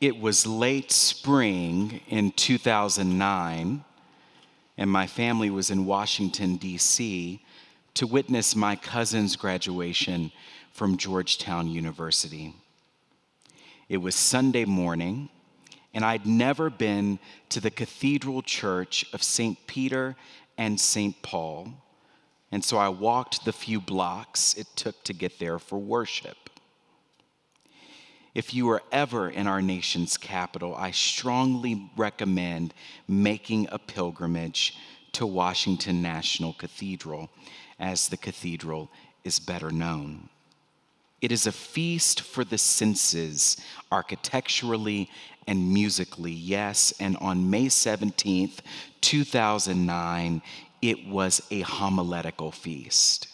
It was late spring in 2009, and my family was in Washington, D.C., to witness my cousin's graduation from Georgetown University. It was Sunday morning, and I'd never been to the Cathedral Church of St. Peter and St. Paul, and so I walked the few blocks it took to get there for worship. If you are ever in our nation's capital, I strongly recommend making a pilgrimage to Washington National Cathedral, as the cathedral is better known. It is a feast for the senses, architecturally and musically, yes. And on May 17th, 2009, it was a homiletical feast,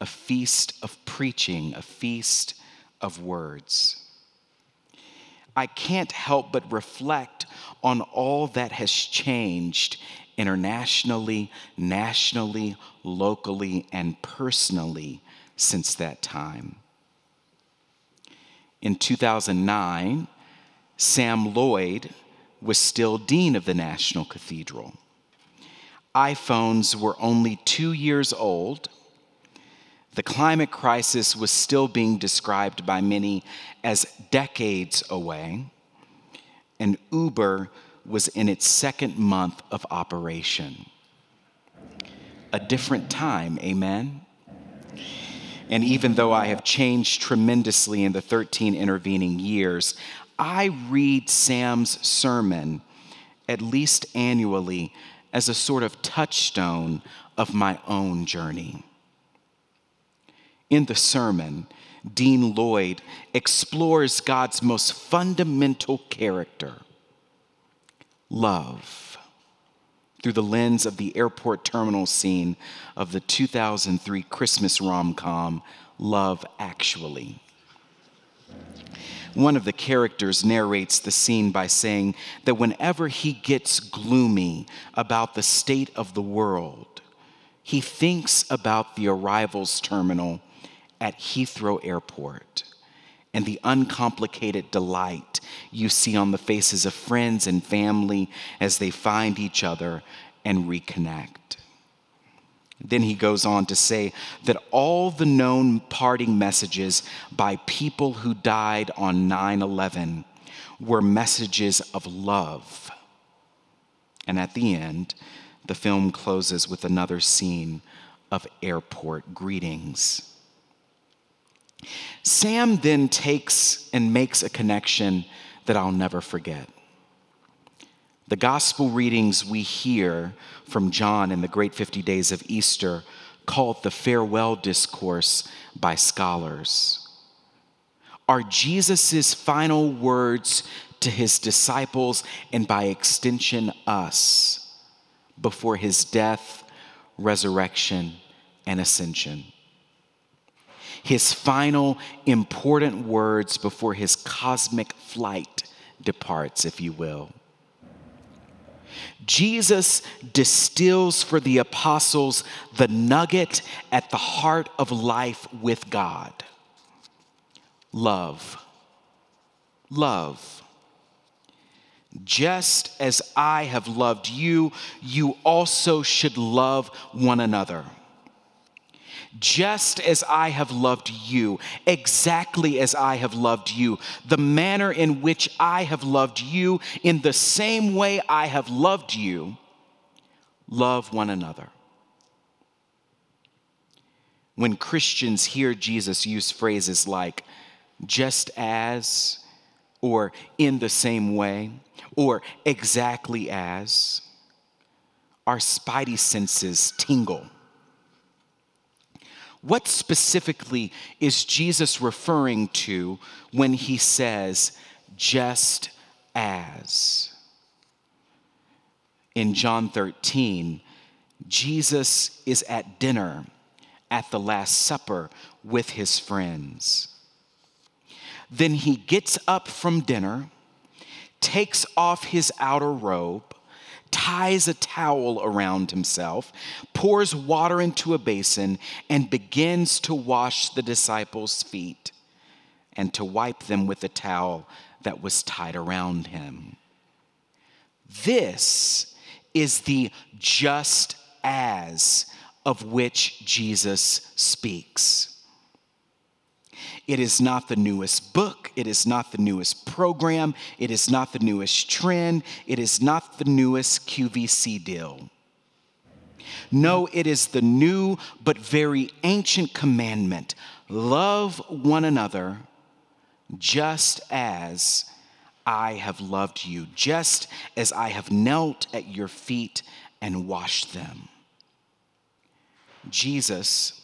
a feast of preaching, a feast of words. I can't help but reflect on all that has changed internationally, nationally, locally, and personally since that time. In 2009, Sam Lloyd was still dean of the National Cathedral. iPhones were only two years old. The climate crisis was still being described by many as decades away, and Uber was in its second month of operation. A different time, amen? And even though I have changed tremendously in the 13 intervening years, I read Sam's sermon at least annually as a sort of touchstone of my own journey. In the sermon, Dean Lloyd explores God's most fundamental character love through the lens of the airport terminal scene of the 2003 Christmas rom com, Love Actually. One of the characters narrates the scene by saying that whenever he gets gloomy about the state of the world, he thinks about the arrivals terminal at Heathrow Airport and the uncomplicated delight you see on the faces of friends and family as they find each other and reconnect. Then he goes on to say that all the known parting messages by people who died on 9 11 were messages of love. And at the end, the film closes with another scene of airport greetings. Sam then takes and makes a connection that I'll never forget. The gospel readings we hear from John in the great 50 days of Easter, called the farewell discourse by scholars, are Jesus' final words to his disciples and by extension us before his death, resurrection, and ascension his final important words before his cosmic flight departs, if you will. Jesus distills for the apostles the nugget at the heart of life with God love. Love. Just as I have loved you, you also should love one another just as I have loved you, exactly as I have loved you, the manner in which I have loved you, in the same way I have loved you, love one another. When Christians hear Jesus use phrases like just as, or in the same way, or exactly as, our spidey senses tingle what specifically is Jesus referring to when he says, just as? In John 13, Jesus is at dinner at the Last Supper with his friends. Then he gets up from dinner, takes off his outer robe, ties a towel around himself, pours water into a basin, and begins to wash the disciples' feet and to wipe them with the towel that was tied around him. This is the just as of which Jesus speaks. It is not the newest book. It is not the newest program. It is not the newest trend. It is not the newest QVC deal. No, it is the new but very ancient commandment love one another just as I have loved you, just as I have knelt at your feet and washed them. Jesus,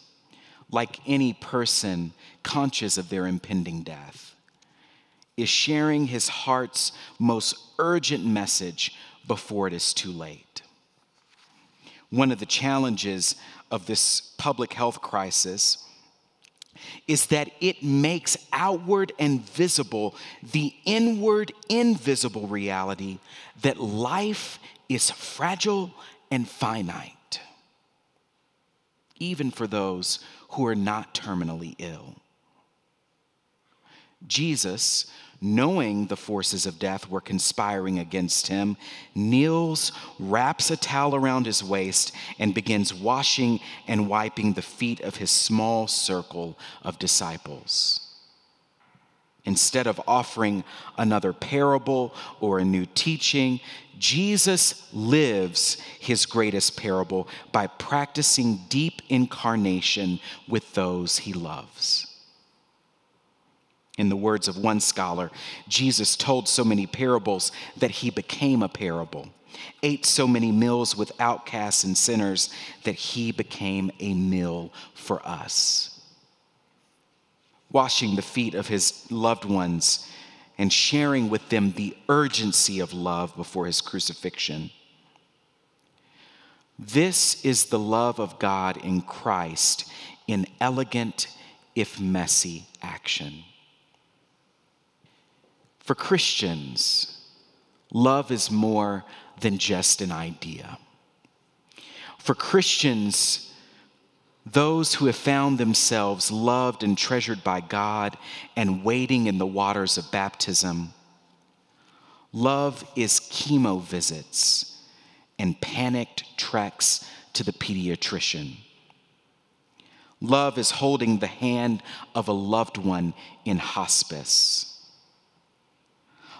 like any person conscious of their impending death, is sharing his heart's most urgent message before it is too late. One of the challenges of this public health crisis is that it makes outward and visible the inward, invisible reality that life is fragile and finite, even for those who are not terminally ill. Jesus, knowing the forces of death were conspiring against him, kneels, wraps a towel around his waist, and begins washing and wiping the feet of his small circle of disciples. Instead of offering another parable or a new teaching, Jesus lives his greatest parable by practicing deep incarnation with those he loves. In the words of one scholar, Jesus told so many parables that he became a parable, ate so many meals with outcasts and sinners that he became a meal for us. Washing the feet of his loved ones and sharing with them the urgency of love before his crucifixion. This is the love of God in Christ in elegant, if messy, action. For Christians, love is more than just an idea. For Christians, those who have found themselves loved and treasured by God and waiting in the waters of baptism, love is chemo visits and panicked treks to the pediatrician. Love is holding the hand of a loved one in hospice.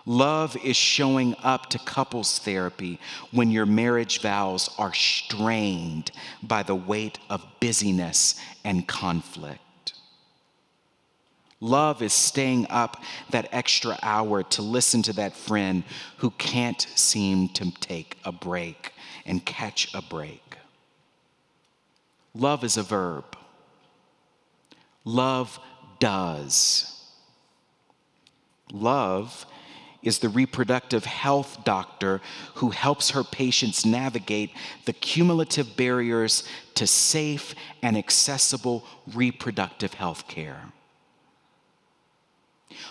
Love is showing up to couples therapy when your marriage vows are strained by the weight of busyness and conflict. Love is staying up that extra hour to listen to that friend who can't seem to take a break and catch a break. Love is a verb. Love does. Love is the reproductive health doctor who helps her patients navigate the cumulative barriers to safe and accessible reproductive health care.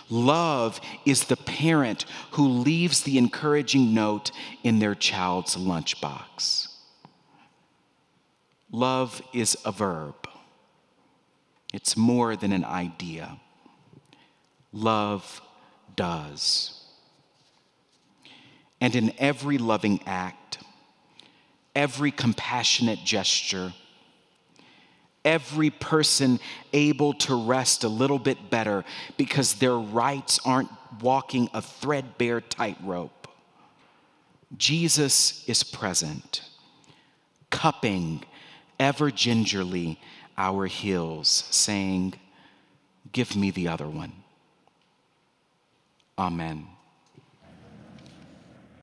Love is the parent who leaves the encouraging note in their child's lunchbox. Love is a verb, it's more than an idea. Love does. And in every loving act, every compassionate gesture, every person able to rest a little bit better because their rights aren't walking a threadbare tightrope. Jesus is present, cupping ever gingerly our heels, saying, Give me the other one. Amen.